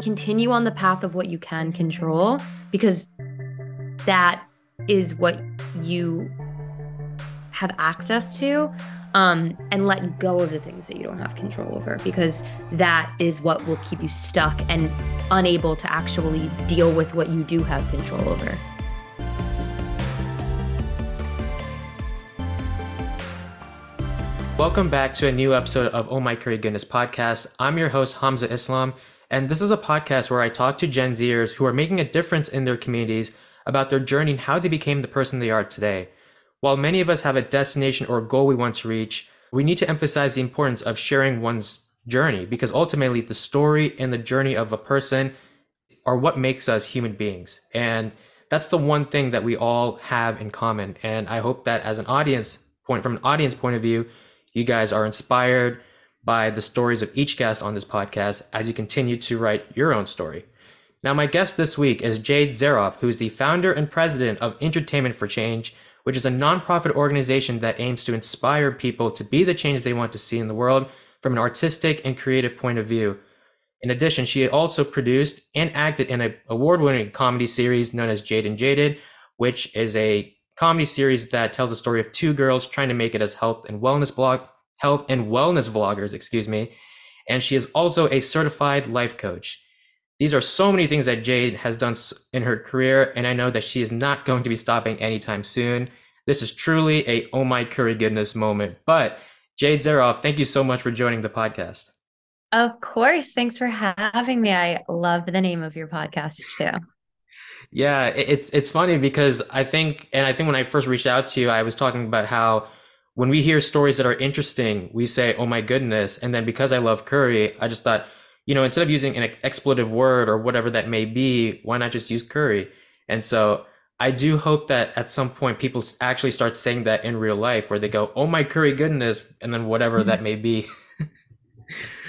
continue on the path of what you can control because that is what you have access to um, and let go of the things that you don't have control over because that is what will keep you stuck and unable to actually deal with what you do have control over. Welcome back to a new episode of Oh My Curry Goodness podcast. I'm your host, Hamza Islam, and this is a podcast where I talk to Gen Zers who are making a difference in their communities about their journey and how they became the person they are today. While many of us have a destination or goal we want to reach, we need to emphasize the importance of sharing one's journey because ultimately the story and the journey of a person are what makes us human beings. And that's the one thing that we all have in common. And I hope that as an audience point, from an audience point of view, you guys are inspired by the stories of each guest on this podcast as you continue to write your own story. Now, my guest this week is Jade Zaroff, who's the founder and president of Entertainment for Change, which is a nonprofit organization that aims to inspire people to be the change they want to see in the world from an artistic and creative point of view. In addition, she also produced and acted in an award winning comedy series known as Jade and Jaded, which is a comedy series that tells the story of two girls trying to make it as health and wellness blog health and wellness vloggers, excuse me. And she is also a certified life coach. These are so many things that Jade has done in her career, and I know that she is not going to be stopping anytime soon. This is truly a oh my curry goodness moment. But Jade Zaroff, thank you so much for joining the podcast. Of course. Thanks for having me. I love the name of your podcast too. Yeah, it's it's funny because I think, and I think when I first reached out to you, I was talking about how when we hear stories that are interesting, we say, "Oh my goodness!" And then because I love curry, I just thought, you know, instead of using an expletive word or whatever that may be, why not just use curry? And so I do hope that at some point people actually start saying that in real life, where they go, "Oh my curry goodness," and then whatever mm-hmm. that may be.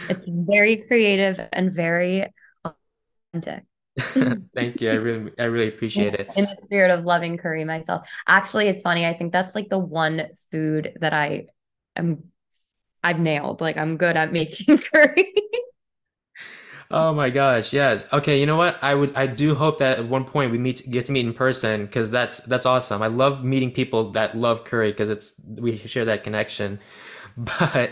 it's very creative and very authentic. Thank you. I really, I really appreciate it. In the spirit of loving curry myself. Actually, it's funny. I think that's like the one food that I am, I've nailed. Like I'm good at making curry. oh my gosh. Yes. Okay. You know what? I would, I do hope that at one point we meet, get to meet in person because that's, that's awesome. I love meeting people that love curry because it's, we share that connection. But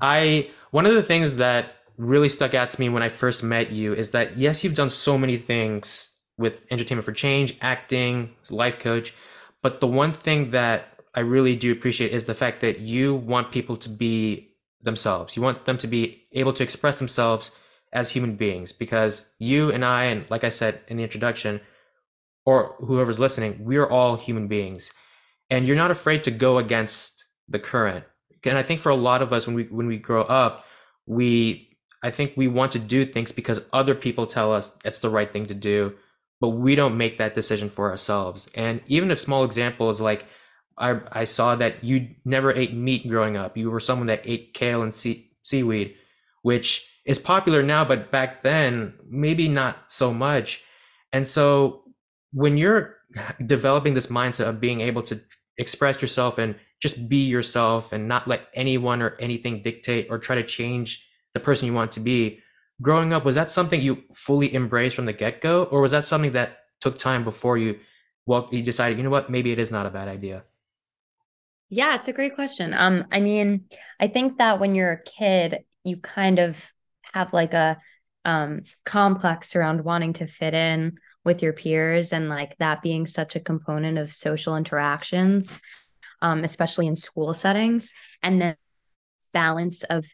I, one of the things that really stuck out to me when I first met you is that yes, you've done so many things with Entertainment for Change, acting, life coach, but the one thing that I really do appreciate is the fact that you want people to be themselves. You want them to be able to express themselves as human beings because you and I, and like I said in the introduction, or whoever's listening, we're all human beings. And you're not afraid to go against the current. And I think for a lot of us when we when we grow up, we I think we want to do things because other people tell us it's the right thing to do, but we don't make that decision for ourselves. And even if small examples like I, I saw that you never ate meat growing up. You were someone that ate kale and sea, seaweed, which is popular now, but back then, maybe not so much. And so when you're developing this mindset of being able to express yourself and just be yourself and not let anyone or anything dictate or try to change the person you want to be. Growing up was that something you fully embraced from the get-go or was that something that took time before you well you decided you know what? Maybe it is not a bad idea yeah it's a great question. Um i mean i think that when you're a kid you kind of have like a um complex around wanting to fit in with your peers and like that being such a component of social interactions um especially in school settings and then balance of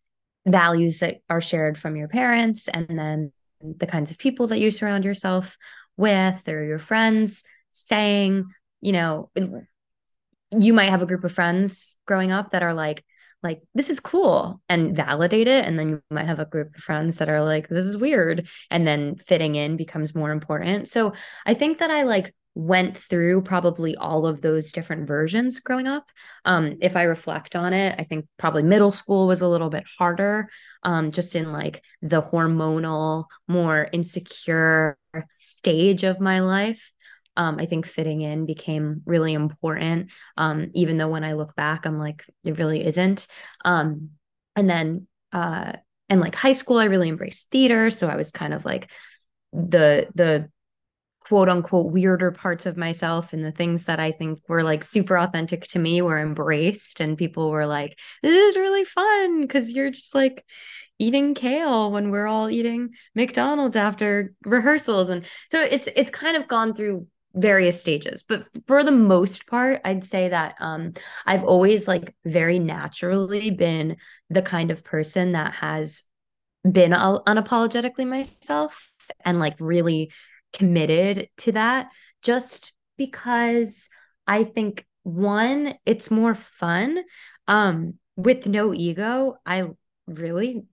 values that are shared from your parents and then the kinds of people that you surround yourself with or your friends saying you know you might have a group of friends growing up that are like like this is cool and validate it. And then you might have a group of friends that are like this is weird. And then fitting in becomes more important. So i think that i like went through probably all of those different versions growing up. Um, if I reflect on it, I think probably middle school was a little bit harder, um, just in like the hormonal, more insecure stage of my life. Um, I think fitting in became really important. Um, even though when I look back, I'm like, it really isn't. Um, and then, uh, and like high school, I really embraced theater. So I was kind of like the the quote unquote weirder parts of myself and the things that I think were like super authentic to me were embraced and people were like this is really fun cuz you're just like eating kale when we're all eating McDonald's after rehearsals. And so it's it's kind of gone through various stages but for the most part I'd say that um I've always like very naturally been the kind of person that has been unapologetically myself and like really committed to that just because I think one, it's more fun. Um, with no ego, I really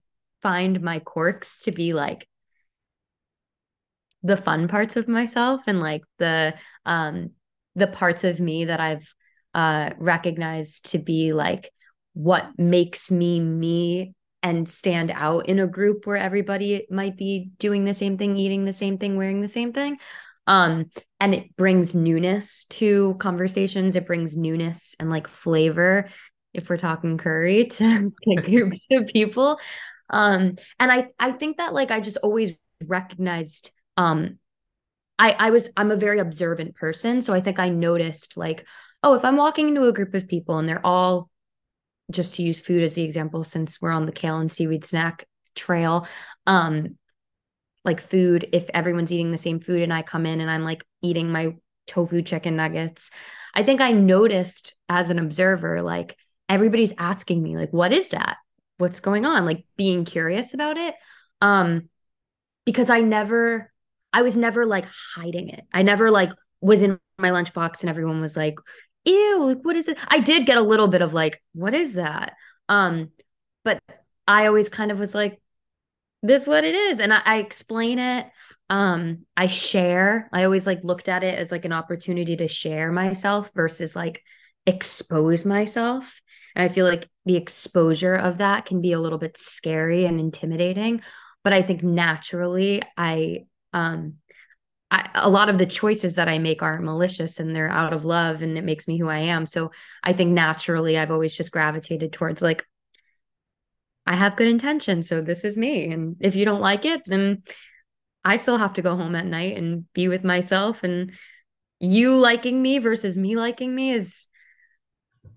find my quirks to be like the fun parts of myself and like the um the parts of me that I've uh recognized to be like what makes me me and stand out in a group where everybody might be doing the same thing, eating the same thing, wearing the same thing. Um, and it brings newness to conversations. It brings newness and like flavor, if we're talking curry, to groups of people. Um, and I I think that like I just always recognized um I I was I'm a very observant person. So I think I noticed like, oh, if I'm walking into a group of people and they're all just to use food as the example, since we're on the kale and seaweed snack trail, um, like food, if everyone's eating the same food and I come in and I'm like eating my tofu chicken nuggets, I think I noticed as an observer, like everybody's asking me, like, what is that? What's going on? Like being curious about it. Um, because I never, I was never like hiding it. I never like was in my lunchbox and everyone was like, ew, like what is it? I did get a little bit of like, what is that? Um, but I always kind of was like, this what it is. And I, I explain it. Um, I share. I always like looked at it as like an opportunity to share myself versus like expose myself. And I feel like the exposure of that can be a little bit scary and intimidating. But I think naturally I um I, a lot of the choices that I make aren't malicious and they're out of love and it makes me who I am. So I think naturally I've always just gravitated towards like, I have good intentions. So this is me. And if you don't like it, then I still have to go home at night and be with myself. And you liking me versus me liking me is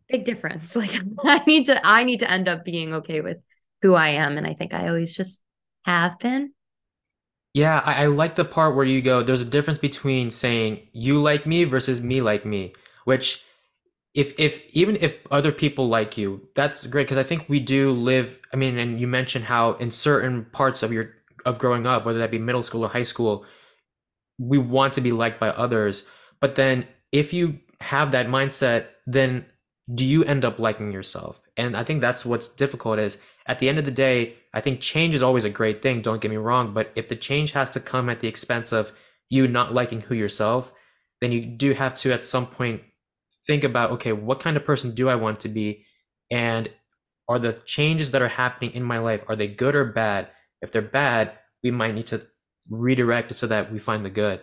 big difference. Like I need to, I need to end up being okay with who I am. And I think I always just have been. Yeah, I, I like the part where you go, there's a difference between saying you like me versus me like me, which if if even if other people like you, that's great because I think we do live, I mean, and you mentioned how in certain parts of your of growing up, whether that be middle school or high school, we want to be liked by others. But then if you have that mindset, then do you end up liking yourself? And I think that's what's difficult is at the end of the day, I think change is always a great thing, don't get me wrong, but if the change has to come at the expense of you not liking who yourself, then you do have to at some point think about okay, what kind of person do I want to be? And are the changes that are happening in my life are they good or bad? If they're bad, we might need to redirect it so that we find the good.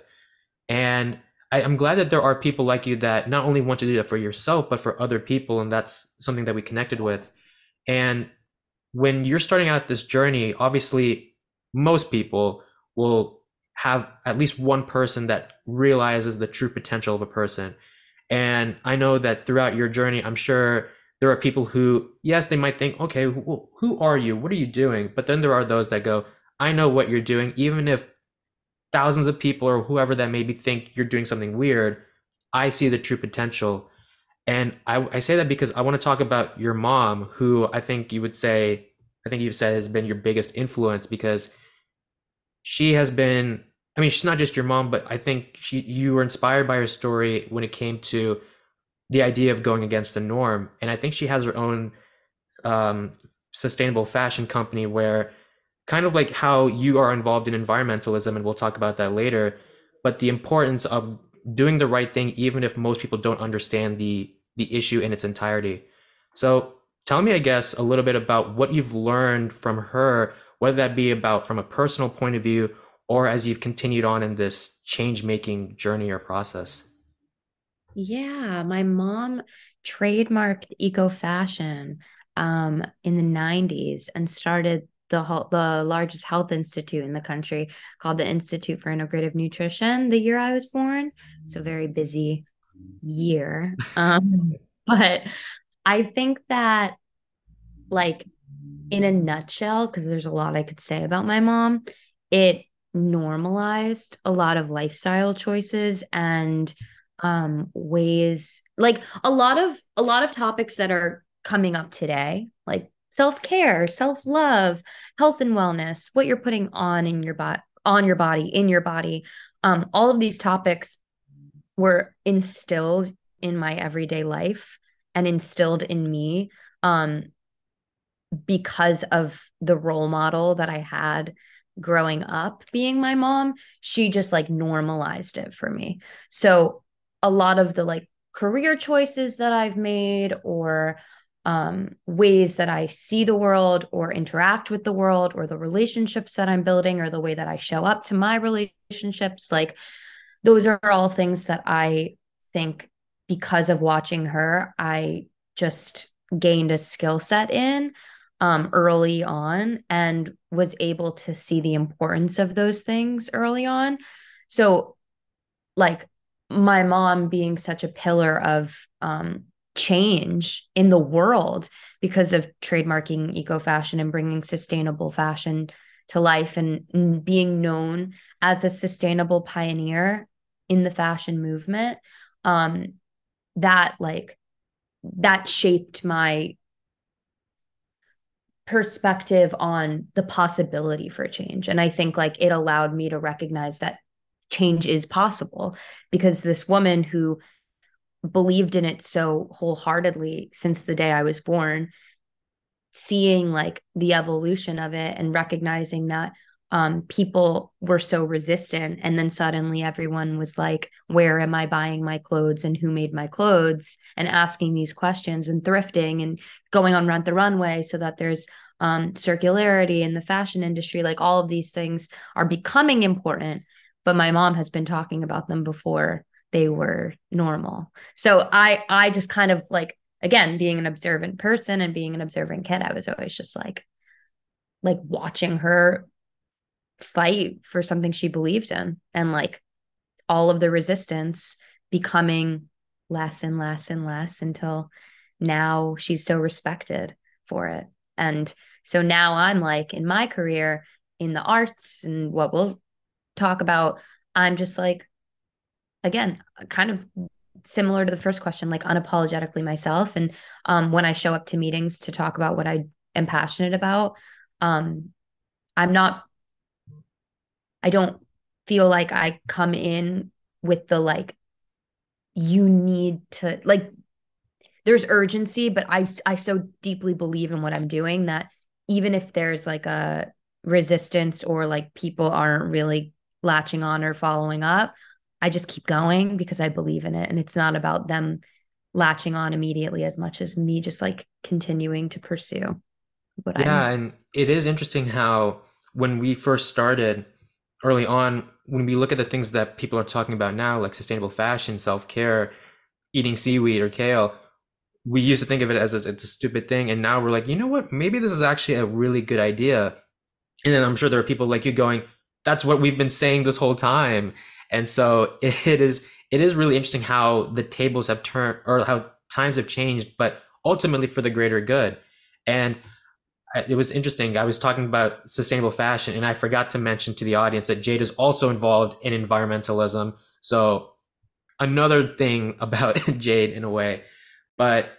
And I, am glad that there are people like you that not only want to do that for yourself, but for other people. And that's something that we connected with. And when you're starting out this journey, obviously, most people will have at least one person that realizes the true potential of a person. And I know that throughout your journey, I'm sure there are people who, yes, they might think, okay, who, who are you? What are you doing? But then there are those that go, I know what you're doing. Even if thousands of people or whoever that maybe think you're doing something weird, I see the true potential. And I, I say that because I want to talk about your mom, who I think you would say, I think you've said has been your biggest influence because she has been, I mean, she's not just your mom, but I think she, you were inspired by her story when it came to the idea of going against the norm. And I think she has her own um, sustainable fashion company where kind of like how you are involved in environmentalism, and we'll talk about that later, but the importance of doing the right thing, even if most people don't understand the the issue in its entirety. So tell me, I guess, a little bit about what you've learned from her, whether that be about from a personal point of view or as you've continued on in this change making journey or process. Yeah, my mom trademarked eco fashion um, in the 90s and started the the largest health institute in the country called the Institute for Integrative Nutrition the year I was born. So very busy year. Um, but I think that like in a nutshell, because there's a lot I could say about my mom, it normalized a lot of lifestyle choices and um ways like a lot of a lot of topics that are coming up today like self-care self-love health and wellness what you're putting on in your body on your body in your body um all of these topics were instilled in my everyday life and instilled in me um because of the role model that I had growing up being my mom, she just like normalized it for me. So a lot of the like career choices that I've made or um, ways that I see the world or interact with the world or the relationships that I'm building or the way that I show up to my relationships, like those are all things that I think because of watching her, I just gained a skill set in um, early on and was able to see the importance of those things early on. So, like my mom being such a pillar of um, change in the world because of trademarking eco fashion and bringing sustainable fashion to life and, and being known as a sustainable pioneer in the fashion movement um that like that shaped my perspective on the possibility for change. And I think like it allowed me to recognize that change is possible because this woman who believed in it so wholeheartedly since the day I was born, seeing like the evolution of it and recognizing that um, people were so resistant. And then suddenly everyone was like, where am I buying my clothes and who made my clothes? And asking these questions and thrifting and going on Rent the Runway so that there's um, circularity in the fashion industry. Like all of these things are becoming important. But my mom has been talking about them before they were normal. So I I just kind of like again being an observant person and being an observant kid, I was always just like like watching her fight for something she believed in and like all of the resistance becoming less and less and less until now she's so respected for it. And so now i'm like in my career in the arts and what we'll talk about i'm just like again kind of similar to the first question like unapologetically myself. And um, when i show up to meetings to talk about what i am passionate about um, i'm not I don't feel like I come in with the like you need to like there's urgency but I I so deeply believe in what I'm doing that even if there's like a resistance or like people aren't really latching on or following up I just keep going because I believe in it and it's not about them latching on immediately as much as me just like continuing to pursue what yeah I'm... and it is interesting how when we first started early on when we look at the things that people are talking about now like sustainable fashion self-care eating seaweed or kale we used to think of it as a, it's a stupid thing. And now we're like you know what? Maybe this is actually a really good idea. And then i'm sure there are people like you going that's what we've been saying this whole time. And so it is it is really interesting how the tables have turned or how times have changed but ultimately for the greater good. And it was interesting. I was talking about sustainable fashion, and I forgot to mention to the audience that Jade is also involved in environmentalism. So another thing about Jade in a way, but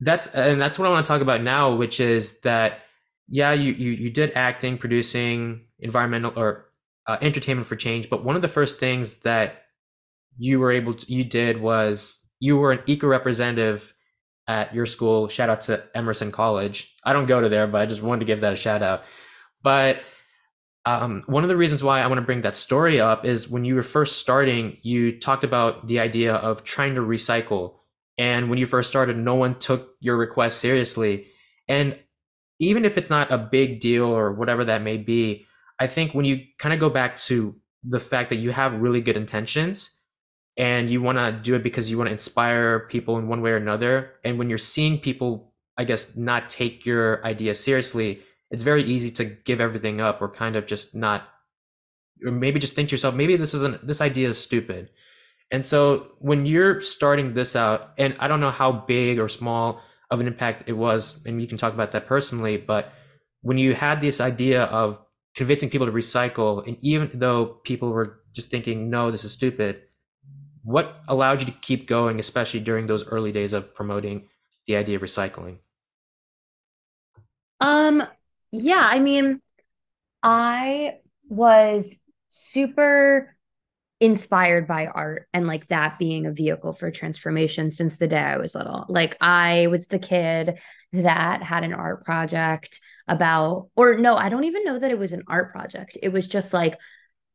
that's and that's what I want to talk about now, which is that yeah, you you you did acting, producing environmental or uh, entertainment for change, but one of the first things that you were able to you did was you were an eco representative at your school. Shout out to Emerson College. I don't go to there, but I just wanted to give that a shout out. But um, one of the reasons why I want to bring that story up is when you were first starting, you talked about the idea of trying to recycle. And when you first started, no one took your request seriously. And even if it's not a big deal or whatever that may be, I think when you kind of go back to the fact that you have really good intentions and you want to do it because you want to inspire people in one way or another. And when you're seeing people i guess not take your idea seriously it's very easy to give everything up or kind of just not or maybe just think to yourself maybe this isn't this idea is stupid. And so when you're starting this out and i don't know how big or small of an impact it was and you can talk about that personally but when you had this idea of convincing people to recycle and even though people were just thinking no this is stupid what allowed you to keep going especially during those early days of promoting the idea of recycling Um, yeah, I mean, I was super inspired by art and like that being a vehicle for transformation since the day I was little. Like I was the kid that had an art project about, or no, I don't even know that it was an art project. It was just like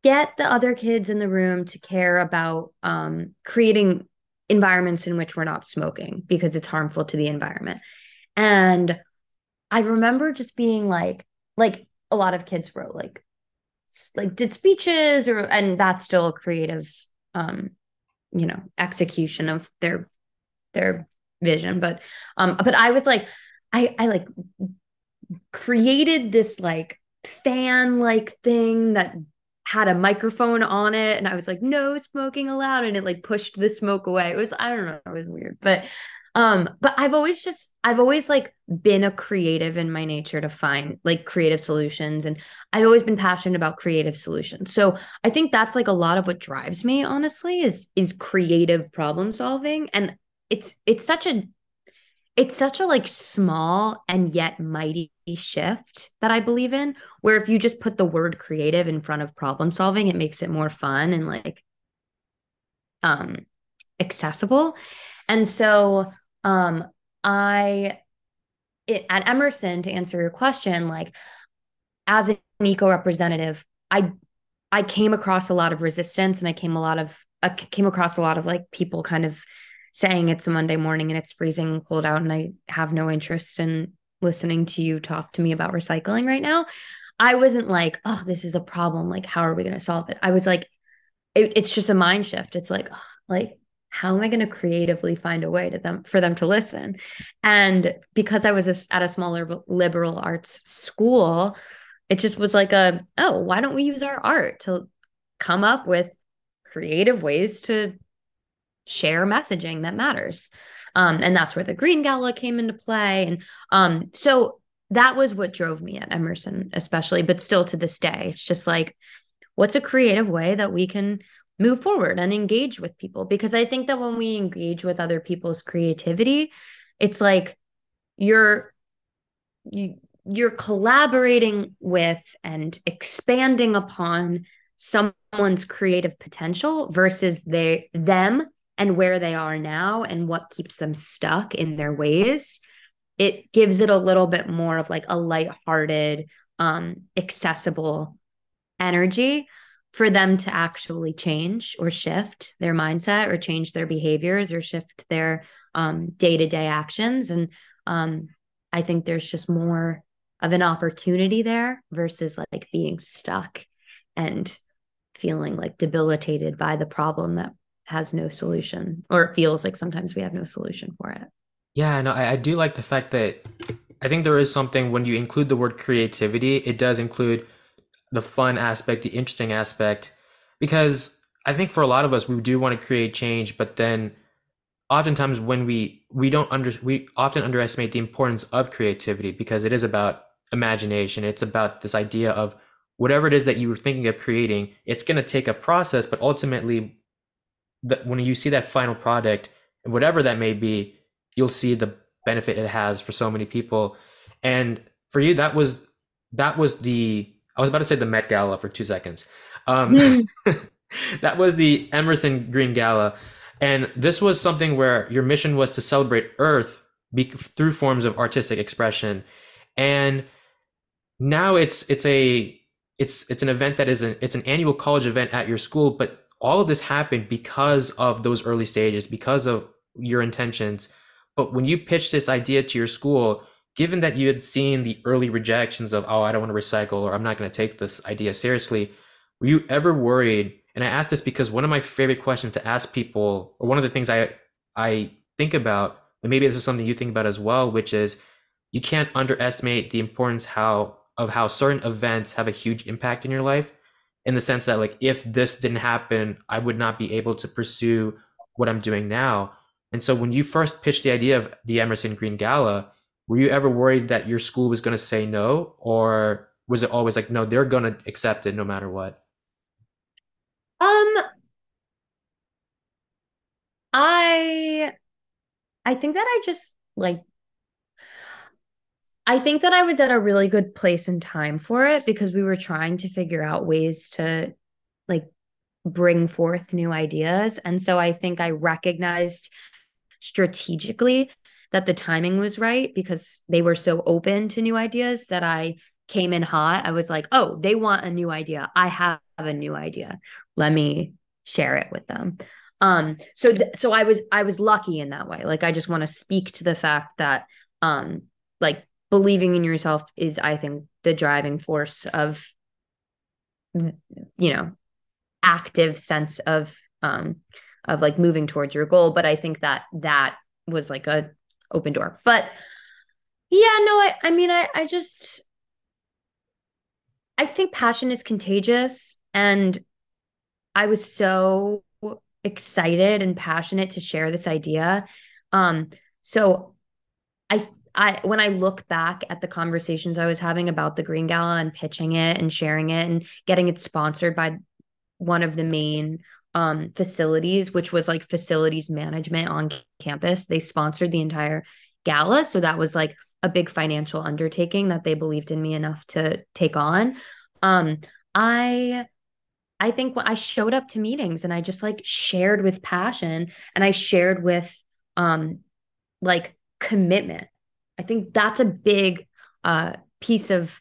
get the other kids in the room to care about um, creating environments in which we're not smoking because it's harmful to the environment. And I remember just being like, like a lot of kids wrote like like did speeches or and that's still a creative um you know execution of their their vision but um but i was like i i like created this like fan like thing that had a microphone on it and i was like no smoking allowed and it like pushed the smoke away it was i don't know it was weird but um, but I've always just I've always like been a creative in my nature to find like creative solutions and I've always been passionate about creative solutions. So I think that's like a lot of what drives me honestly is is creative problem solving and it's it's such a it's such a like small and yet mighty shift that I believe in where if you just put the word creative in front of problem solving it makes it more fun and like um accessible. And so um, I it, at Emerson to answer your question, like as an eco representative, I I came across a lot of resistance, and I came a lot of I came across a lot of like people kind of saying it's a Monday morning and it's freezing cold out, and I have no interest in listening to you talk to me about recycling right now. I wasn't like, oh, this is a problem. Like, how are we going to solve it? I was like, it, it's just a mind shift. It's like, oh, like how am I going to creatively find a way to them for them to listen? And because I was a, at a smaller liberal arts school, it just was like a oh, why don't we use our art to come up with creative ways to share messaging that matters? Um, and that's where the Green Gala came into play. And um, so that was what drove me at Emerson, especially, but still to this day, it's just like, what's a creative way that we can move forward and engage with people because i think that when we engage with other people's creativity it's like you're you, you're collaborating with and expanding upon someone's creative potential versus they them and where they are now and what keeps them stuck in their ways it gives it a little bit more of like a light-hearted um accessible energy for them to actually change or shift their mindset or change their behaviors or shift their um, day-to-day actions. And um, i think there's just more of an opportunity there versus like being stuck and feeling like debilitated by the problem that has no solution or it feels like sometimes we have no solution for it yeah no I, I do like the fact that i think there is something when you include the word creativity it does include the fun aspect, the interesting aspect, because I think for a lot of us, we do want to create change, but then oftentimes when we we don't under we often underestimate the importance of creativity because it is about imagination. It's about this idea of whatever it is that you were thinking of creating. It's going to take a process, but ultimately, that when you see that final product, whatever that may be, you'll see the benefit it has for so many people. And for you, that was that was the I was about to say the Met Gala for two seconds. Um, that was the Emerson Green Gala. And this was something where your mission was to celebrate Earth be- through forms of artistic expression. And now it's it's a it's it's an event that is an it's an annual college event at your school, but all of this happened because of those early stages, because of your intentions. But when you pitched this idea to your school, given that you had seen the early rejections of, oh, I don't want to recycle or I'm not going to take this idea seriously, were you ever worried? And I ask this because one of my favorite questions to ask people, or one of the things I I think about, and maybe this is something you think about as well, which is you can't underestimate the importance how of how certain events have a huge impact in your life in the sense that like if this didn't happen, I would not be able to pursue what I'm doing now. And so when you first pitched the idea of the Emerson Green Gala, were you ever worried that your school was going to say no or was it always like no, they're going to accept it no matter what? Um I I think that I just like I think that I was at a really good place in time for it because we were trying to figure out ways to like bring forth new ideas. And so I think I recognized strategically that the timing was right because they were so open to new ideas that I came in hot. I was like, oh, they want a new idea. I have a new idea. Let me share it with them. Um, so th- so I was I was lucky in that way. Like I just want to speak to the fact that um like believing in yourself is i think the driving force of you know active sense of um of like moving towards your goal. But i think that that was like a open door. But yeah no i i mean i i just i think passion is contagious. And i was so excited and passionate to share this idea. Um so i I when I look back at the conversations I was having about the Green Gala and pitching it and sharing it and getting it sponsored by one of the main um, facilities, which was like facilities management on campus. They sponsored the entire gala, so that was like a big financial undertaking that they believed in me enough to take on. Um, I I think I showed up to meetings and I just like shared with passion and I shared with um like commitment I think that's a big uh, piece of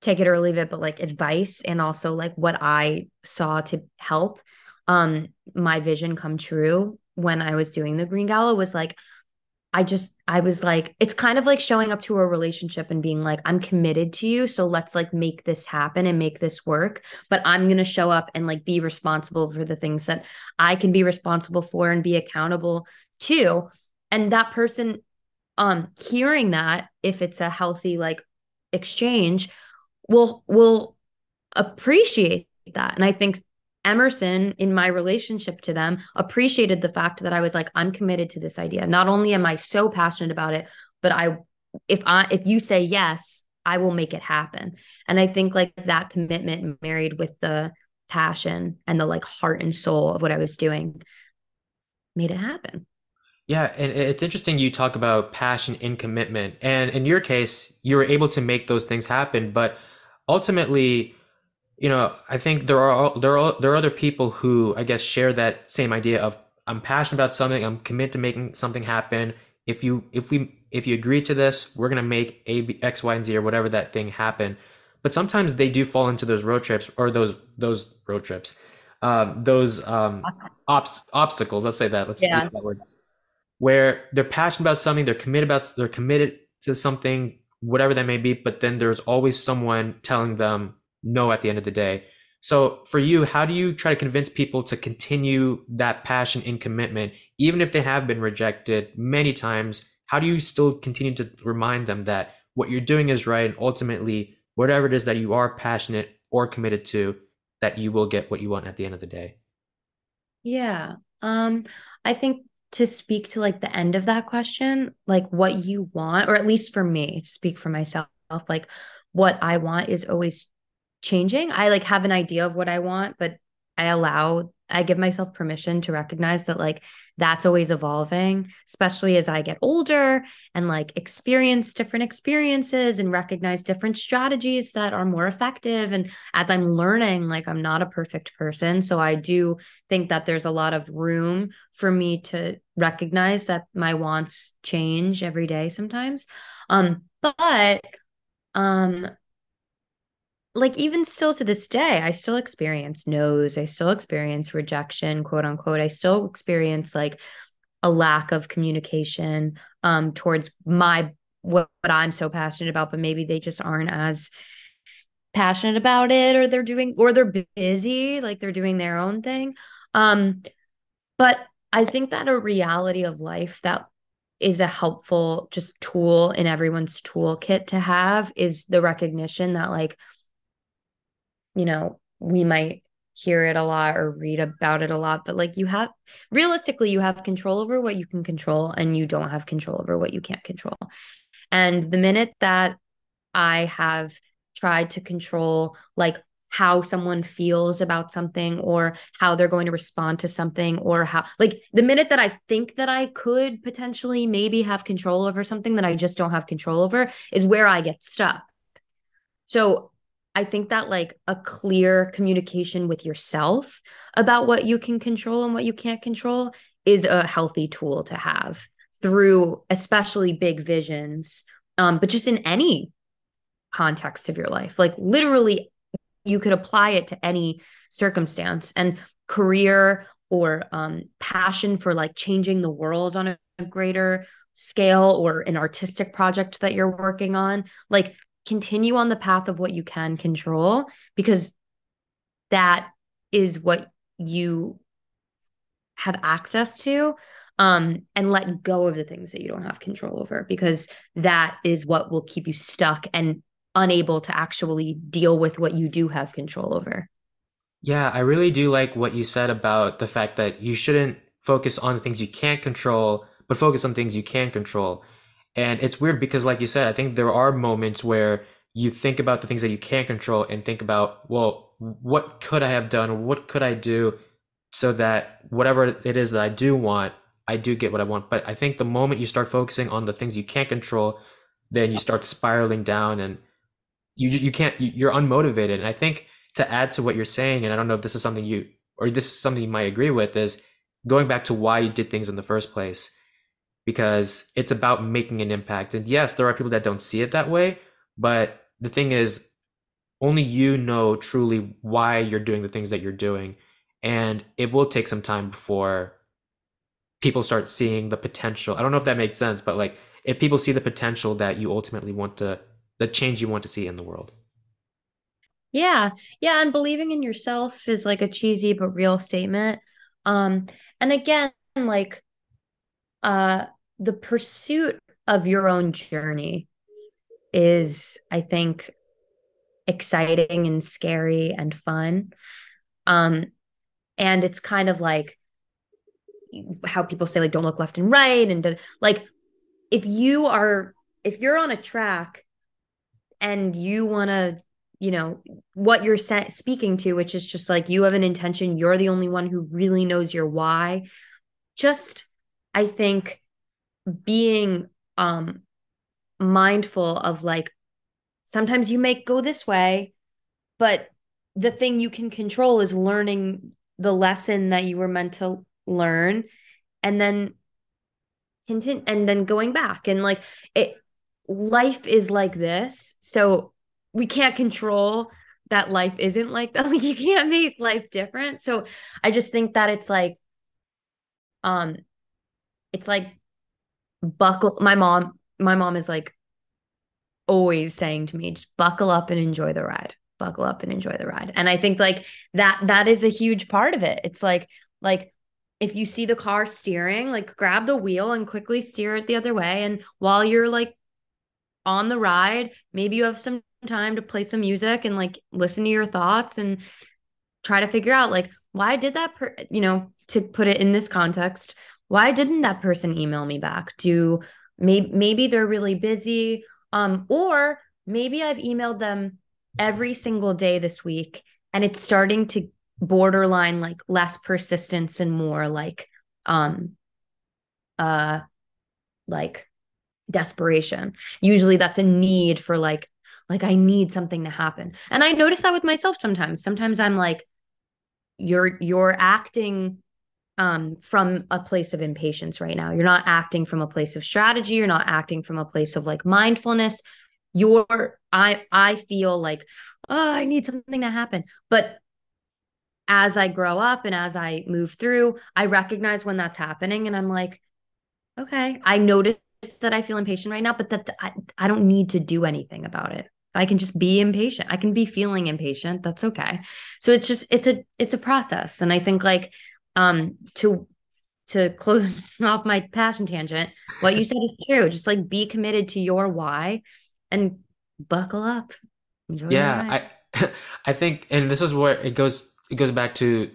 take it or leave it, but like advice and also like what I saw to help um my vision come true when I was doing the Green Gala was like I just I was like it's kind of like showing up to a relationship and being like I'm committed to you so let's like make this happen and make this work but I'm going to show up and like be responsible for the things that I can be responsible for and be accountable to. And that person um hearing that if it's a healthy like exchange will will appreciate that. And i think emerson in my relationship to them appreciated the fact that i was like i'm committed to this idea. Not only am i so passionate about it but i if i if you say yes i will make it happen. And i think like that commitment married with the passion and the like heart and soul of what i was doing made it happen Yeah, and it's interesting you talk about passion and commitment. And in your case, you were able to make those things happen, but ultimately, you know, I think there are there are there are other people who I guess share that same idea of I'm passionate about something, I'm committed to making something happen. If you if we if you agree to this, we're gonna make A, B, X, Y, and Z or whatever that thing happen. But sometimes they do fall into those road trips or those those road trips, um, those um, obst obstacles. Let's say that. Let's use yeah that word where they're passionate about something, they're committed about they're committed to something, whatever that may be, but then there's always someone telling them no at the end of the day. So for you, how do you try to convince people to continue that passion and commitment, even if they have been rejected many times? How do you still continue to remind them that what you're doing is right, and ultimately, whatever it is that you are passionate or committed to, that you will get what you want at the end of the day? yeah um i think to speak to like the end of that question, like what you want, or at least for me, to speak for myself, like what I want is always changing. I like have an idea of what I want, but I allow, I give myself permission to recognize that like that's always evolving, especially as I get older and like experience different experiences and recognize different strategies that are more effective. And as I'm learning, like I'm not a perfect person. So I do think that there's a lot of room for me to recognize that my wants change every day sometimes. Um, but um like even still to this day, I still experience no's, I still experience rejection, quote unquote. I still experience like a lack of communication um towards my what, what I'm so passionate about, but maybe they just aren't as passionate about it or they're doing or they're busy, like they're doing their own thing. Um, but I think that a reality of life that is a helpful just tool in everyone's toolkit to have is the recognition that like you know we might hear it a lot or read about it a lot but like you have realistically you have control over what you can control and you don't have control over what you can't control and the minute that i have tried to control like how someone feels about something or how they're going to respond to something or how like the minute that I think that I could potentially maybe have control over something that I just don't have control over is where I get stuck. So I think that like a clear communication with yourself about what you can control and what you can't control is a healthy tool to have through especially big visions um but just in any context of your life. Like literally you could apply it to any circumstance and career or um, passion for like changing the world on a, greater scale or an artistic project that you're working on. Like continue on the path of what you can control because that is what you have access to um, and let go of the things that you don't have control over because that is what will keep you stuck and unable to actually deal with what you do have control over. Yeah, I really do like what you said about the fact that you shouldn't focus on the things you can't control, but focus on things you can control. And it's weird because, like you said, I think there are moments where you think about the things that you can't control and think about, well, what could I have done? What could I do so that whatever it is that I do want, I do get what I want. But I think the moment you start focusing on the things you can't control, then you start spiraling down and you you can't you're unmotivated and i think to add to what you're saying and i don't know if this is something you or this is something you might agree with is going back to why you did things in the first place because it's about making an impact and yes there are people that don't see it that way but the thing is only you know truly why you're doing the things that you're doing and it will take some time before people start seeing the potential i don't know if that makes sense but like if people see the potential that you ultimately want to the change you want to see in the world. Yeah. Yeah. And believing in yourself is like a cheesy but real statement. Um, and again, like uh the pursuit of your own journey is, I think, exciting and scary and fun. Um, and it's kind of like how people say like don't look left and right and like if you are if you're on a track and you want to you know what you're speaking to which is just like you have an intention you're the only one who really knows your why just i think being um mindful of like sometimes you may go this way but the thing you can control is learning the lesson that you were meant to learn and then continue and then going back and like it life is like this. So we can't control that life isn't like that. Like you can't make life different. So I just think that it's like, um, it's like buckle. My mom, my mom is like always saying to me, just buckle up and enjoy the ride. Buckle up and enjoy the ride. And I think like that that is a huge part of it. It's like like if you see the car steering, like grab the wheel and quickly steer it the other way. And while you're like on the ride, maybe you have some time to play some music and like listen to your thoughts and try to figure out like why did that per- you know to put it in this context why didn't that person email me back do maybe maybe they're really busy um or maybe I've emailed them every single day this week and it's starting to borderline like less persistence and more like um uh like desperation. Usually that's a need for like like I need something to happen. And I notice that with myself sometimes. Sometimes I'm like you're you're acting um from a place of impatience right now. You're not acting from a place of strategy, you're not acting from a place of like mindfulness. You're I I feel like oh, I need something to happen. But as I grow up and as I move through, I recognize when that's happening and I'm like okay, I notice that I feel impatient right now, but that I, I don't need to do anything about it. I can just be impatient. I can be feeling impatient. That's okay. So it's just it's a it's a process. And I think like um to to close off my passion tangent, what you said is true. Just like be committed to your why and buckle up. Enjoy yeah, I I think and this is where it goes it goes back to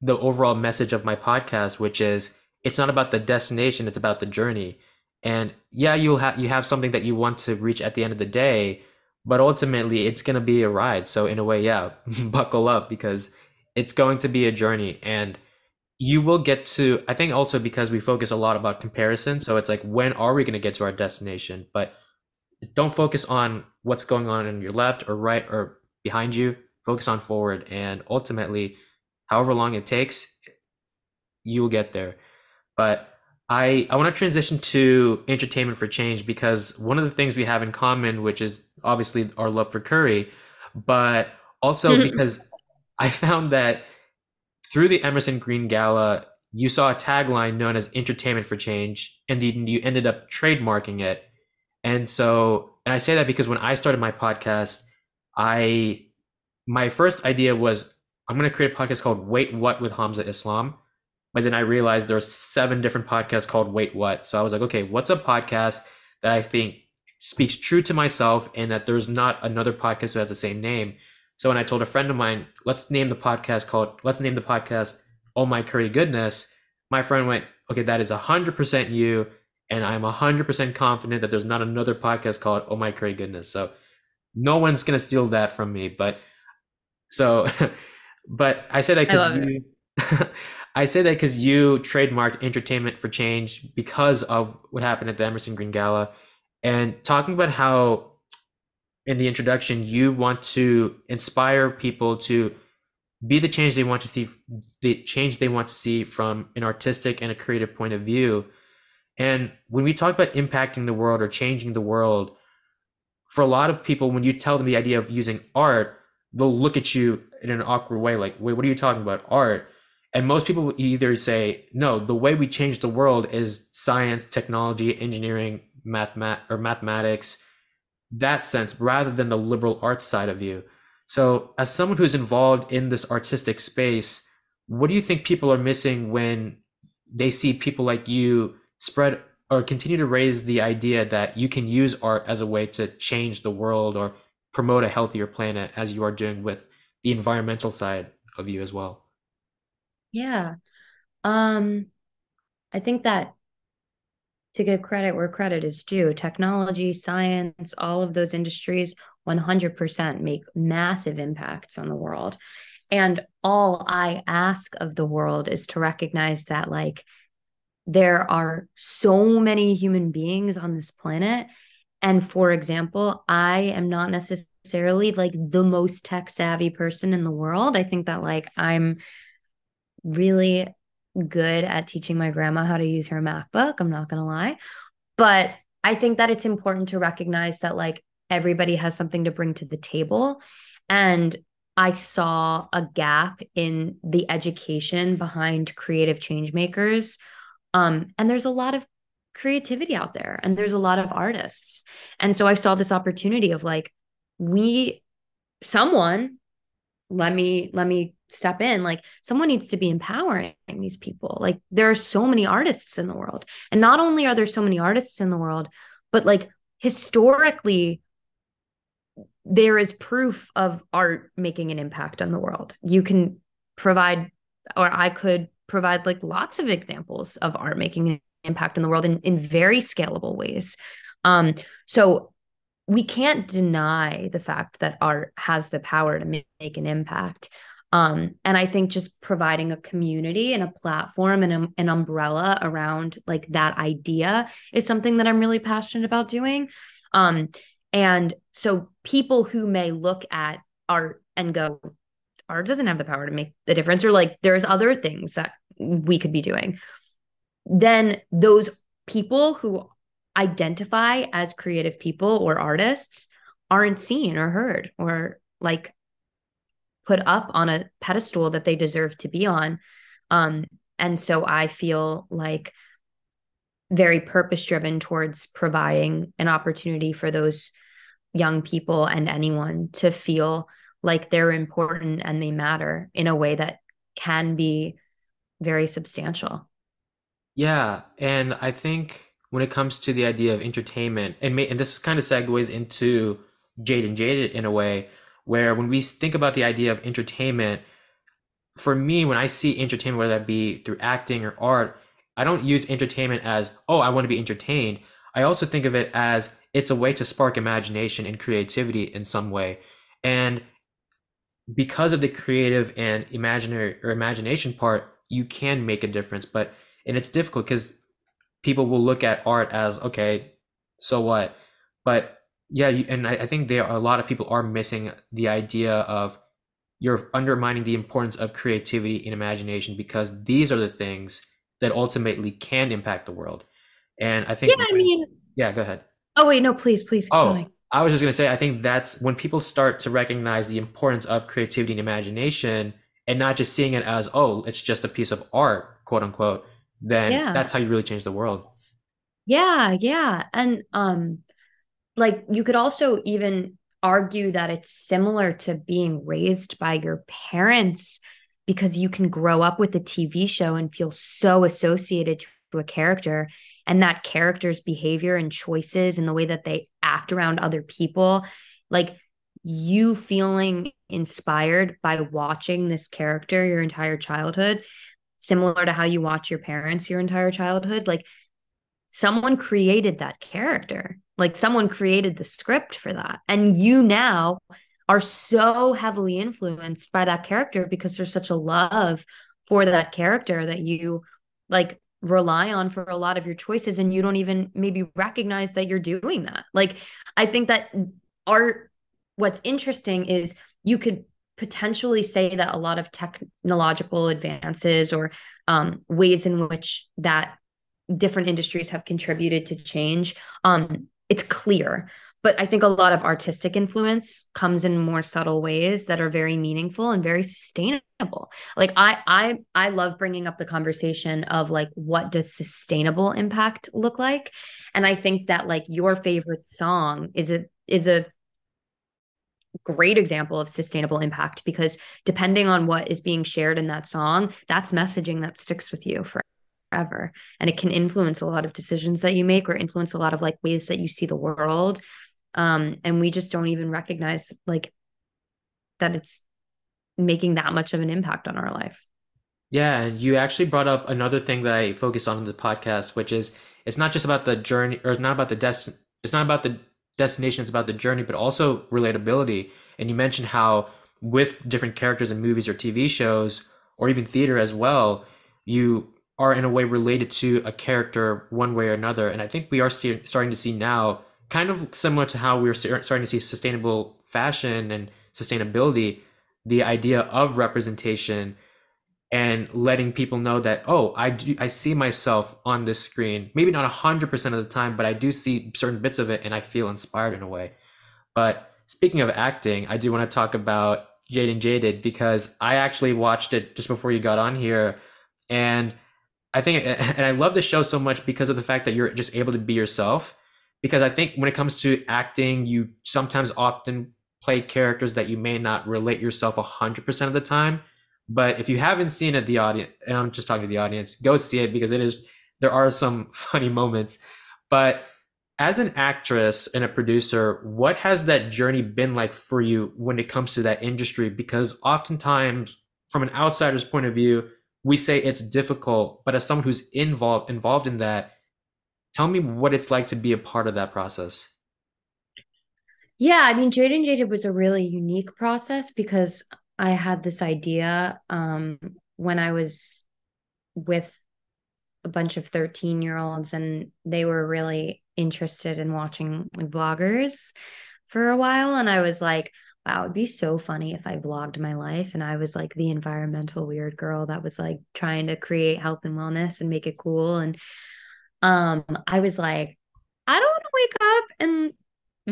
the overall message of my podcast, which is it's not about the destination, it's about the journey. And yeah, you'll have you have something that you want to reach at the end of the day, but ultimately it's going to be a ride. So in a way, yeah, buckle up because it's going to be a journey and you will get to i think also because we focus a lot about comparison so it's like when are we going to get to our destination? But don't focus on what's going on in your left or right or behind you. Focus on forward and ultimately however long it takes you will get there. But i i want to transition to entertainment for change because one of the things we have in common which is obviously our love for curry but also mm-hmm. because i found that through the emerson green gala you saw a tagline known as entertainment for change and you ended up trademarking it and so and i say that because when i started my podcast i my first idea was I'm going to create a podcast called Wait What with Hamza Islam. But then I realized there's seven different podcasts called Wait What. So I was like, okay, what's a podcast that I think speaks true to myself and that there's not another podcast who has the same name. So when I told a friend of mine, let's name the podcast called, let's name the podcast Oh My Curry Goodness, my friend went, okay, that is 100% you. And I'm 100% confident that there's not another podcast called Oh My Curry Goodness. So no one's going to steal that from me. But so, but I say that because you, I say that because you trademarked entertainment for change because of what happened at the Emerson Green Gala, and talking about how in the introduction you want to inspire people to be the change they want to see, the change they want to see from an artistic and a creative point of view. And when we talk about impacting the world or changing the world, for a lot of people, when you tell them the idea of using art, they'll look at you in an awkward way like wait what are you talking about art and most people either say no the way we change the world is science technology engineering math or mathematics that sense rather than the liberal arts side of you. So as someone who's involved in this artistic space what do you think people are missing when they see people like you spread or continue to raise the idea that you can use art as a way to change the world or promote a healthier planet as you are doing with the environmental side of you as well? Yeah. Um i think that to give credit where credit is due. Technology science all of those industries 100% make massive impacts on the world. And all i ask of the world is to recognize that like there are so many human beings on this planet. And for example, I am not necessarily like the most tech savvy person in the world. I think that like I'm really good at teaching my grandma how to use her MacBook. I'm not going to lie. But I think that it's important to recognize that like everybody has something to bring to the table. And I saw a gap in the education behind creative change makers. Um, and there's a lot of creativity out there and there's a lot of artists. And so I saw this opportunity of like, we, someone, let me, let me step in. Like, someone needs to be empowering these people. Like, there are so many artists in the world. And not only are there so many artists in the world, but like historically, there is proof of art making an impact on the world. You can provide, or I could provide like lots of examples of art making an impact in the world in, in very scalable ways. Um, so we can't deny the fact that art has the power to make, make an impact. Um, and I think just providing a community and a platform and a, an umbrella around like that idea is something that I'm really passionate about doing. Um, and so people who may look at art and go, art doesn't have the power to make the difference, or like there's other things that we could be doing then those people who identify as creative people or artists aren't seen or heard or like put up on a pedestal that they deserve to be on. Um and so i feel like very purpose driven towards providing an opportunity for those young people and anyone to feel like they're important and they matter in a way that can be very substantial. Yeah, and I think when it comes to the idea of entertainment, and may, and this kind of segues into Jade and Jaded in a way, where when we think about the idea of entertainment, for me, when I see entertainment, whether that be through acting or art, I don't use entertainment as, oh, I want to be entertained. I also think of it as it's a way to spark imagination and creativity in some way. And because of the creative and imaginary or imagination part, you can make a difference. But and it's difficult because people will look at art as okay, so what? But yeah, and I, think there are a lot of people are missing the idea of you're undermining the importance of creativity and imagination because these are the things that ultimately can impact the world. And I think Yeah, I mean, yeah, go ahead. oh wait, no, please, please keep Oh, going. I was just gonna say, I think that's when people start to recognize the importance of creativity and imagination and not just seeing it as, oh, it's just a piece of art, quote unquote, then Yeah. that's how you really change the world. Yeah, yeah. And um like you could also even argue that it's similar to being raised by your parents because you can grow up with a TV show and feel so associated to a character and that character's behavior and choices and the way that they act around other people like you feeling inspired by watching this character your entire childhood similar to how you watch your parents your entire childhood like someone created that character. Like someone created the script for that. And you now are so heavily influenced by that character because there's such a love for that character that you like rely on for a lot of your choices and you don't even maybe recognize that you're doing that. Like I think that art what's interesting is you could potentially say that a lot of technological advances or um, ways in which that different industries have contributed to change um it's clear. But i think a lot of artistic influence comes in more subtle ways that are very meaningful and very sustainable. Like i i i love bringing up the conversation of like what does sustainable impact look like? And i think that like your favorite song is a is a great example of sustainable impact because depending on what is being shared in that song that's messaging that sticks with you for forever. And it can influence a lot of decisions that you make or influence a lot of like ways that you see the world. Um and we just don't even recognize like that it's making that much of an impact on our life. Yeah, and you actually brought up another thing that I focused on in the podcast, which is it's not just about the journey, or it's not about the des it's not about the destination, it's about the journey, but also relatability. And you mentioned how with different characters in movies or TV shows, or even theater as well, you are in a way related to a character one way or another. And I think we are st starting to see now, kind of similar to how we are starting to see sustainable fashion and sustainability, the idea of representation and letting people know that oh i do i see myself on this screen. Maybe not 100% of the time but i do see certain bits of it and i feel inspired in a way. But speaking of acting i do want to talk about jade and jaded because i actually watched it just before you got on here. And i think and i love the show so much because of the fact that you're just able to be yourself because i think when it comes to acting you sometimes often play characters that you may not relate yourself 100% of the time but if you haven't seen it, the audience, and I'm just talking to the audience, go see it because it is, there are some funny moments. But as an actress and a producer, what has that journey been like for you when it comes to that industry? Because oftentimes, from an outsider's point of view, we say it's difficult, but as someone who's involved involved in that, tell me what it's like to be a part of that process. yeah i mean jade and jaded was a really unique process because i had this idea um when i was with a bunch of 13 year olds and they were really interested in watching vloggers for a while and i was like wow it'd be so funny if i vlogged my life and i was like the environmental weird girl that was like trying to create health and wellness and make it cool. And um i was like i don't want to wake up and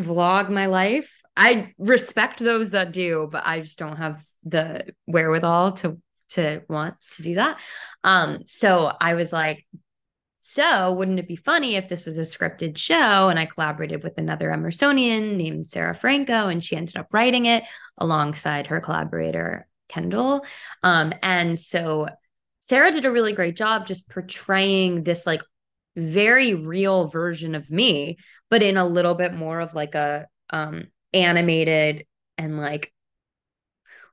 vlog my life. I respect those that do but i just don't have the wherewithal to to want to do that. Um so i was like so, wouldn't it be funny if this was a scripted show and I collaborated with another Emersonian named Sarah Franco and she ended up writing it alongside her collaborator Kendall? Um, and so Sarah did a really great job just portraying this like very real version of me, but in a little bit more of like a um animated and like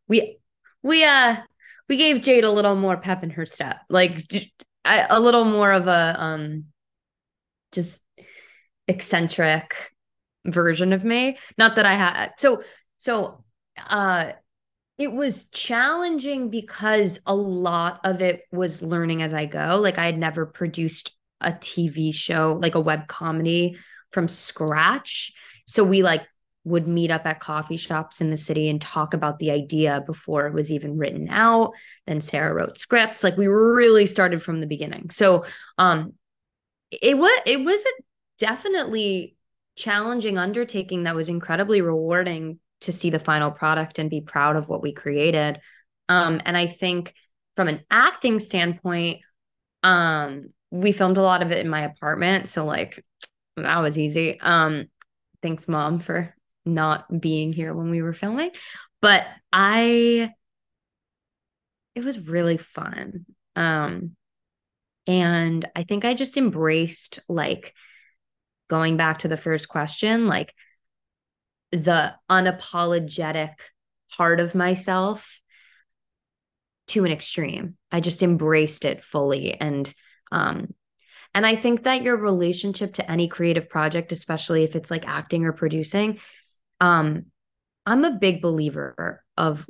we we uh we gave Jade a little more pep in her step. Like a little more of a um just eccentric version of me. Not that I had so so uh it was challenging because a lot of it was learning as I go. Like I had never produced a TV show, like a web comedy from scratch. So we like would meet up at coffee shops in the city and talk about the idea before it was even written out. Then Sarah wrote scripts. Like we really started from the beginning. So um it was it was a definitely challenging undertaking that was incredibly rewarding to see the final product and be proud of what we created. Um, and I think from an acting standpoint, um, we filmed a lot of it in my apartment. So like that was easy. Um, thanks mom for not being here when we were filming. But I it was really fun. Um and I think I just embraced like going back to the first question, like the unapologetic part of myself to an extreme. I just embraced it fully and um and I think that your relationship to any creative project especially if it's like acting or producing um I'm a big believer of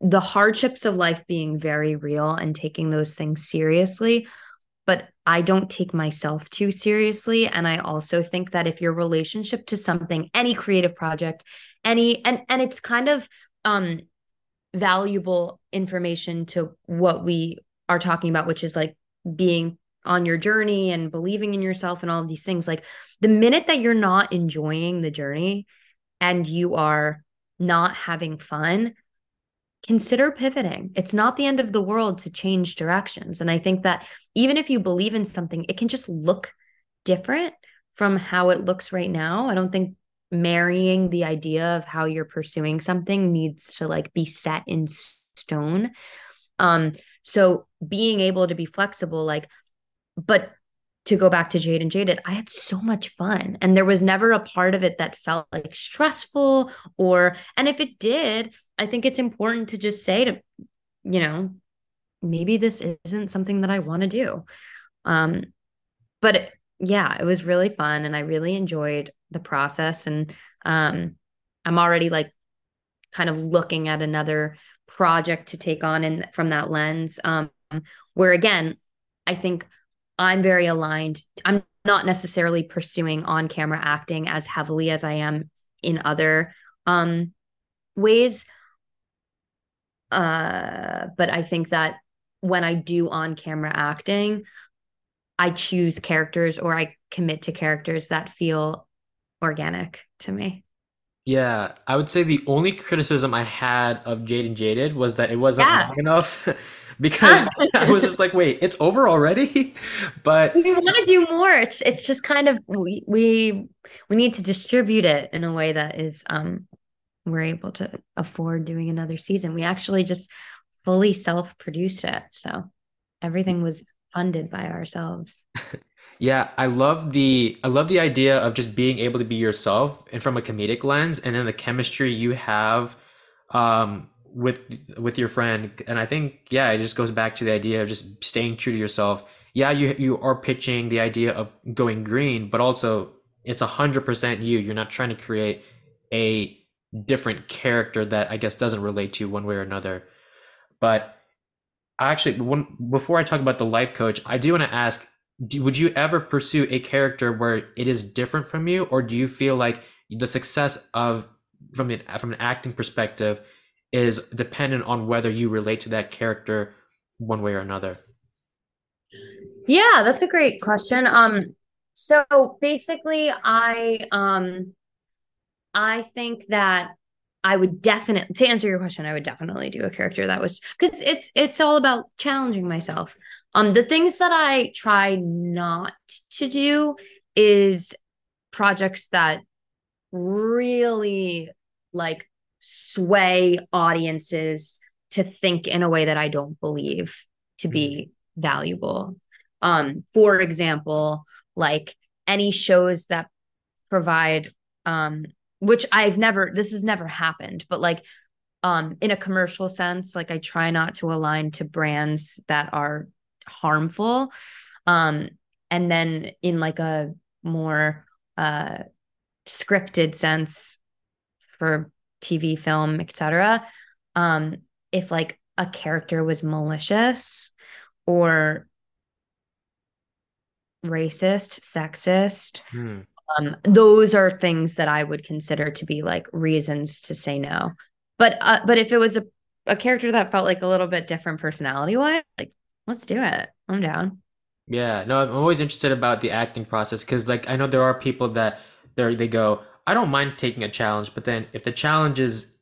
the hardships of life being very real and taking those things seriously but I don't take myself too seriously. And I also think that if your relationship to something, any creative project, any and and it's kind of um valuable information to what we are talking about, which is like being on your journey and believing in yourself and all of these things. Like the minute that you're not enjoying the journey and you are not having fun, consider pivoting. It's not the end of the world to change directions. And I think that even if you believe in something, it can just look different from how it looks right now. I don't think marrying the idea of how you're pursuing something needs to like be set in stone. Um so being able to be flexible like but to go back to Jade and Jaded, I had so much fun. And there was never a part of it that felt like stressful or, and if it did, I think it's important to just say to, you know, maybe this isn't something that I want to do. Um, but it, yeah, it was really fun and I really enjoyed the process. And um, I'm already like kind of looking at another project to take on in from that lens. Um, where again, I think I'm very aligned. I'm not necessarily pursuing on camera acting as heavily as I am in other um, ways. Uh, but I think that when I do on camera acting, I choose characters or I commit to characters that feel organic to me. Yeah, I would say the only criticism I had of Jade and Jaded was that it wasn't Yeah. long enough because I was just like, wait, it's over already? But we want to do more. It's it's just kind of we we we need to distribute it in a way that is um we're able to afford doing another season. We actually just fully self-produced it. So everything was funded by ourselves. Yeah, I love the I love the idea of just being able to be yourself and from a comedic lens, and then the chemistry you have um, with with your friend. And I think yeah, it just goes back to the idea of just staying true to yourself. Yeah, you you are pitching the idea of going green, but also it's a hundred percent you. You're not trying to create a different character that I guess doesn't relate to one way or another. But actually, one before I talk about the life coach, I do want to ask do, would you ever pursue a character where it is different from you or do you feel like the success of from an from an acting perspective is dependent on whether you relate to that character one way or another Yeah, that's a great question. Um, so basically, I um I think that I would definitely to answer your question, I would definitely do a character that was because it's it's all about challenging myself. Um, the things that I try not to do is projects that really like sway audiences to think in a way that I don't believe to be mm-hmm. valuable. Um, for example, like any shows that provide um which I've never this has never happened, but like um in a commercial sense, like I try not to align to brands that are harmful. Um and then in like a more uh scripted sense for TV, film, etc. Um if like a character was malicious or racist, sexist, hmm. um, those are things that I would consider to be like reasons to say no. But uh, but if it was a, a character that felt like a little bit different personality wise, like let's do it. I'm down. Yeah, no, I'm always interested about the acting process because like I know there are people that they they go, I don't mind taking a challenge, but then if the challenge is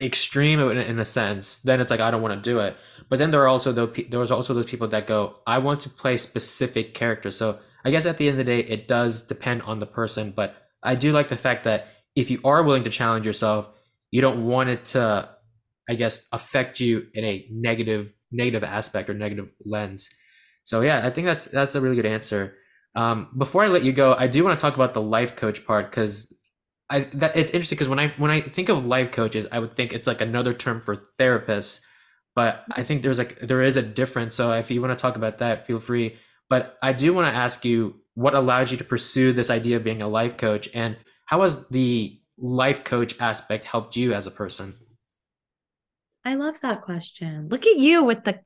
extreme in, a sense, then it's like I don't want to do it. But then there are also those there's also those people that go, I want to play specific characters. So I guess at the end of the day, it does depend on the person. But I do like the fact that if you are willing to challenge yourself, you don't want it to, I guess, affect you in a negative negative aspect or negative lens. So yeah, I think that's that's a really good answer. Um, before I let you go, I do want to talk about the life coach part because I that it's interesting because when I when I think of life coaches, I would think it's like another term for therapists, but I think there's like there is a difference. So if you want to talk about that, feel free. But I do want to ask you what allows you to pursue this idea of being a life coach, and how has the life coach aspect helped you as a person? I love that question. Look at you with the.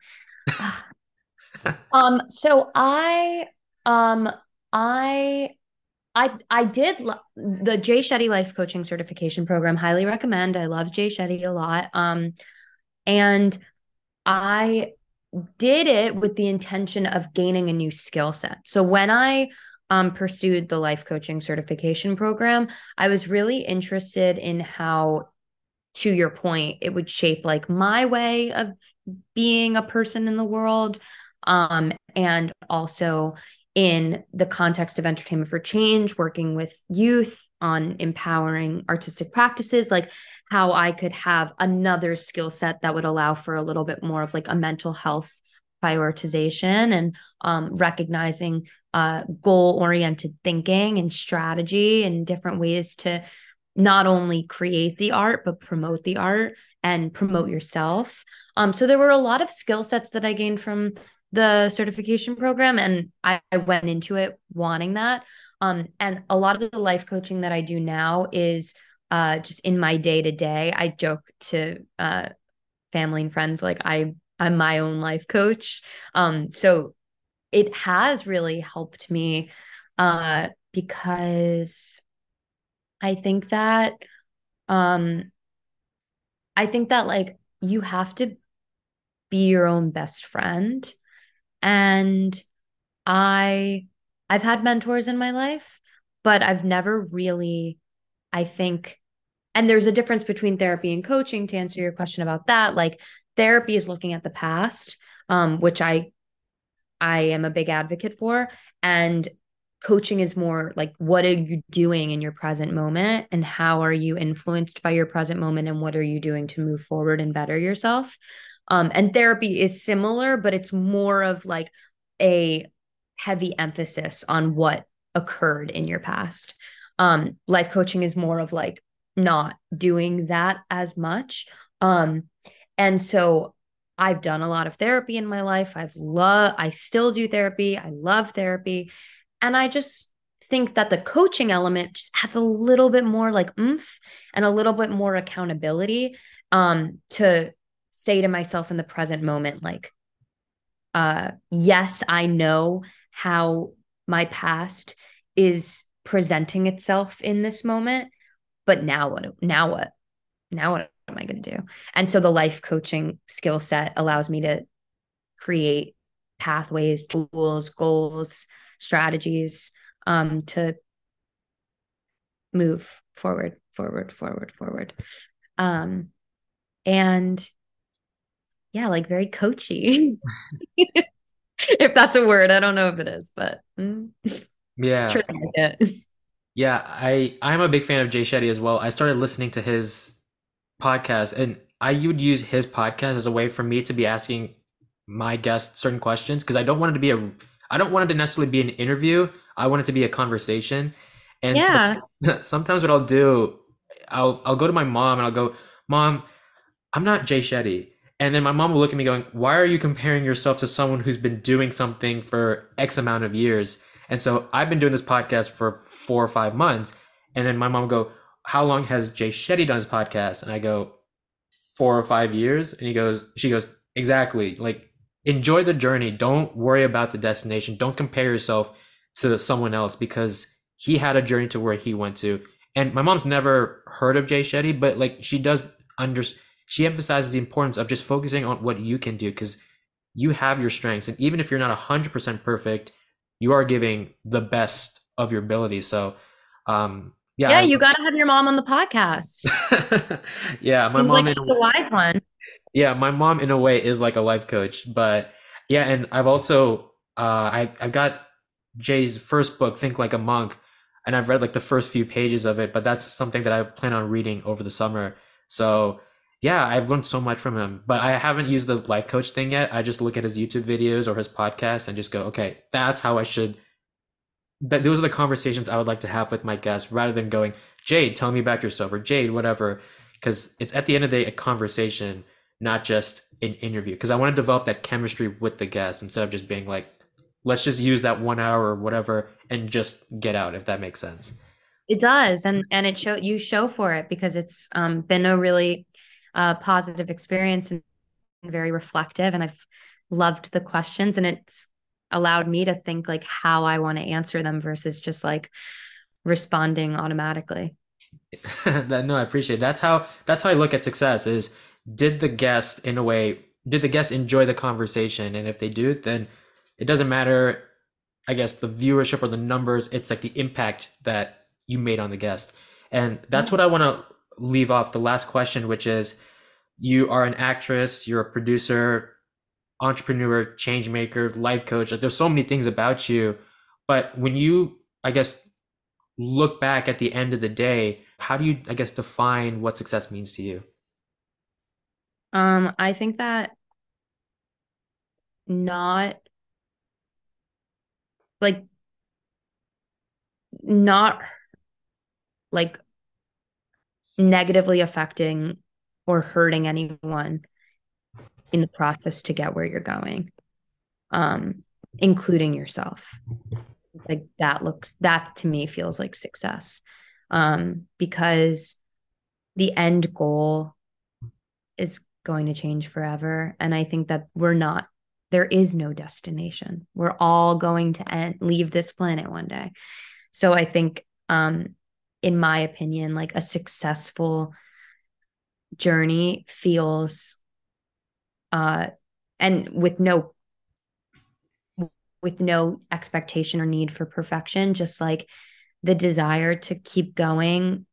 um. So I um I I I did lo- the Jay Shetty Life Coaching Certification Program. Highly recommend. I love Jay Shetty a lot. Um, and I did it with the intention of gaining a new skill set. So when I um, pursued the life coaching certification program, I was really interested in how, to your point, it would shape like my way of being a person in the world. Um, and also in the context of entertainment for change, working with youth on empowering artistic practices, like how I could have another skill set that would allow for a little bit more of like a mental health prioritization and um, recognizing uh, goal oriented thinking and strategy and different ways to not only create the art but promote the art and promote yourself um, so there were a lot of skill sets that i gained from the certification program and I, I went into it wanting that. Um, and a lot of the life coaching that I do now is uh, just in my day to day. I joke to uh, family and friends like I I'm my own life coach. Um, so it has really helped me uh, because I think that um, I think that like you have to be your own best friend and I I've had mentors in my life, but I've never really I think and there's a difference between therapy and coaching to answer your question about that. Like therapy is looking at the past, um, which I I am a big advocate for. And coaching is more like what are you doing in your present moment and how are you influenced by your present moment and what are you doing to move forward and better yourself um, and therapy is similar, but it's more of like a heavy emphasis on what occurred in your past. Um, life coaching is more of like not doing that as much. Um, and so I've done a lot of therapy in my life. I've love I still do therapy. I love therapy. And I just think that the coaching element just adds a little bit more like oomph and a little bit more accountability um to say to myself in the present moment like uh yes i know how my past is presenting itself in this moment but now what now what now what am i going to do? And so the life coaching skill set allows me to create pathways tools goals strategies um to move forward forward forward forward um and yeah, like very coachy. if that's a word, I don't know if it is, but mm. yeah. Yeah, I I'm a big fan of Jay Shetty as well. I started listening to his podcast and I would use his podcast as a way for me to be asking my guests certain questions because I don't want it to be a I don't want it to necessarily be an interview. I want it to be a conversation. And Yeah. so, sometimes what I'll do, I'll I'll go to my mom and I'll go, Mom, I'm not Jay Shetty. And then my mom will look at me going, Why are you comparing yourself to someone who's been doing something for X amount of years? And so I've been doing this podcast for four or five months. And then my mom will go, How long has Jay Shetty done his podcast? And I go, Four or five years. And he goes, She goes, Exactly. Like, enjoy the journey. Don't worry about the destination. Don't compare yourself to someone else because he had a journey to where he went to. And my mom's never heard of Jay Shetty, but like she does under she emphasizes the importance of just focusing on what you can do because you have your strengths. And even if you're not 100% perfect, you are giving the best of your ability. So, um, yeah. Yeah, you got to have your mom on the podcast. yeah, my Seems mom like she's a wise one. Yeah, my mom in a way is like a life coach, but yeah, and I've also uh I I've got Jay's first book, Think Like a Monk, and I've read like the first few pages of it, but that's something that I plan on reading over the summer. So, yeah, I've learned so much from him, but I haven't used the life coach thing yet. I just look at his YouTube videos or his podcast and just go, okay, that's how I should that those are the conversations I would like to have with my guests rather than going, Jade, tell me about yourself or Jade, whatever. Because it's at the end of the day a conversation, not just an interview. Because I want to develop that chemistry with the guest instead of just being like, let's just use that one hour or whatever and just get out, if that makes sense. It does, and and it show you show for it because it's um, been a really uh, positive experience and very reflective, and I've loved the questions, and it's allowed me to think like how I want to answer them versus just like responding automatically. that no, I appreciate. It. That's how that's how I look at success is did the guest in a way did the guest enjoy the conversation? And if they do, then it doesn't matter, I guess, the viewership or the numbers, it's like the impact that you made on the guest. And that's what I want to leave off the last question, which is you are an actress, you're a producer, entrepreneur, change maker, life coach. Like there's so many things about you. But when you, I guess, look back at the end of the day, how do you, I guess, define what success means to you? Um, I think that not like not like negatively affecting or hurting anyone in the process to get where you're going um including yourself. Like that looks that to me feels like success. Um because the end goal is going to change forever. And i think that we're not there is no destination. We're all going to end leave this planet one day. So i think um in my opinion like a successful journey feels uh and with no with no expectation or need for perfection just like the desire to keep going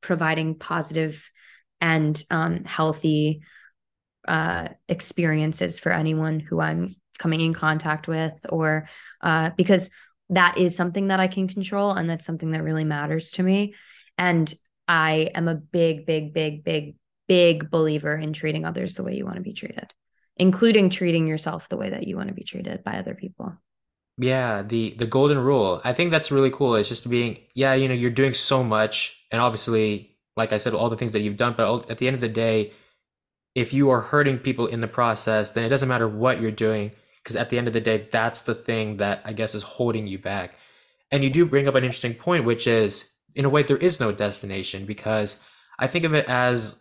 providing positive and um, healthy uh, experiences for anyone who i'm coming in contact with or uh, because that is something that i can control and that's something that really matters to me and i am a big big big big big believer in treating others the way you want to be treated including treating yourself the way that you want to be treated by other people. Yeah, the the golden rule. I think that's really cool. It's just being, yeah, you know, you're doing so much, and obviously, like I said, all the things that you've done. But at the end of the day, if you are hurting people in the process, then it doesn't matter what you're doing, because at the end of the day, that's the thing that I guess is holding you back. And you do bring up an interesting point, which is, in a way, there is no destination because I think of it as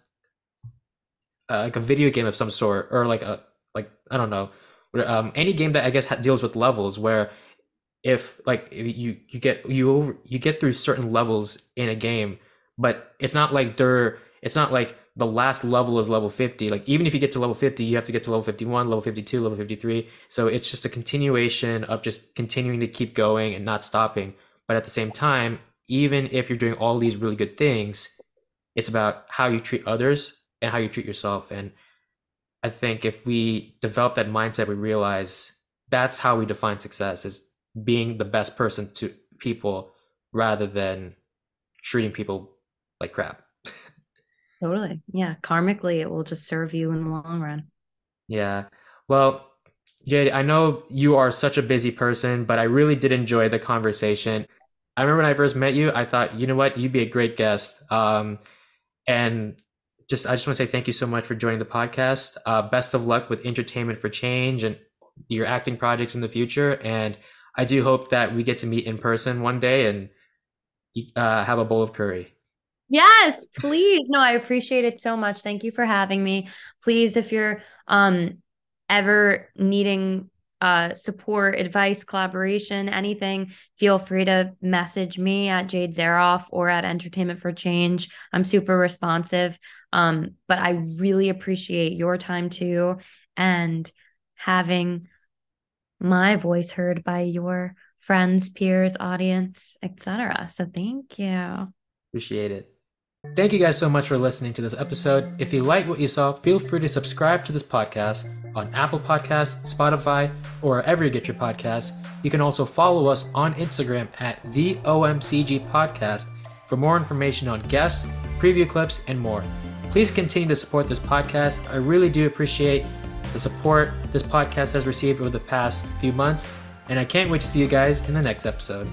uh, like a video game of some sort, or like a like I don't know, um, any game that I guess deals with levels where if like you you get you over you get through certain levels in a game, but it's not like they're it's not like the last level is level 50 like even if you get to level 50 you have to get to level 51 level 52 level 53 so it's just a continuation of just continuing to keep going and not stopping. But at the same time even if you're doing all these really good things it's about how you treat others and how you treat yourself. And I think if we develop that mindset, we realize that's how we define success is being the best person to people rather than treating people like crap. totally. Yeah. Karmically, it will just serve you in the long run. Yeah. Well, Jade, I know you are such a busy person, but I really did enjoy the conversation. I remember when I first met you, I thought, you know what, you'd be a great guest. Um, and just, I just want to say thank you so much for joining the podcast. Uh, best of luck with Entertainment for Change and your acting projects in the future. And I do hope that we get to meet in person one day and uh, have a bowl of curry. Yes, please. No, I appreciate it so much. Thank you for having me. Please, if you're um ever needing uh support, advice, collaboration, anything, feel free to message me at Jade Zaroff or at Entertainment for Change. I'm super responsive. Um, but I really appreciate your time too and having my voice heard by your friends, peers, audience, etc. So thank you. Appreciate it. Thank you guys so much for listening to this episode. If you like what you saw, feel free to subscribe to this podcast on Apple Podcasts, Spotify, or wherever you get your podcasts. You can also follow us on Instagram at the OMCG Podcast for more information on guests, preview clips, and more. Please continue to support this podcast. I really do appreciate the support this podcast has received over the past few months, and I can't wait to see you guys in the next episode.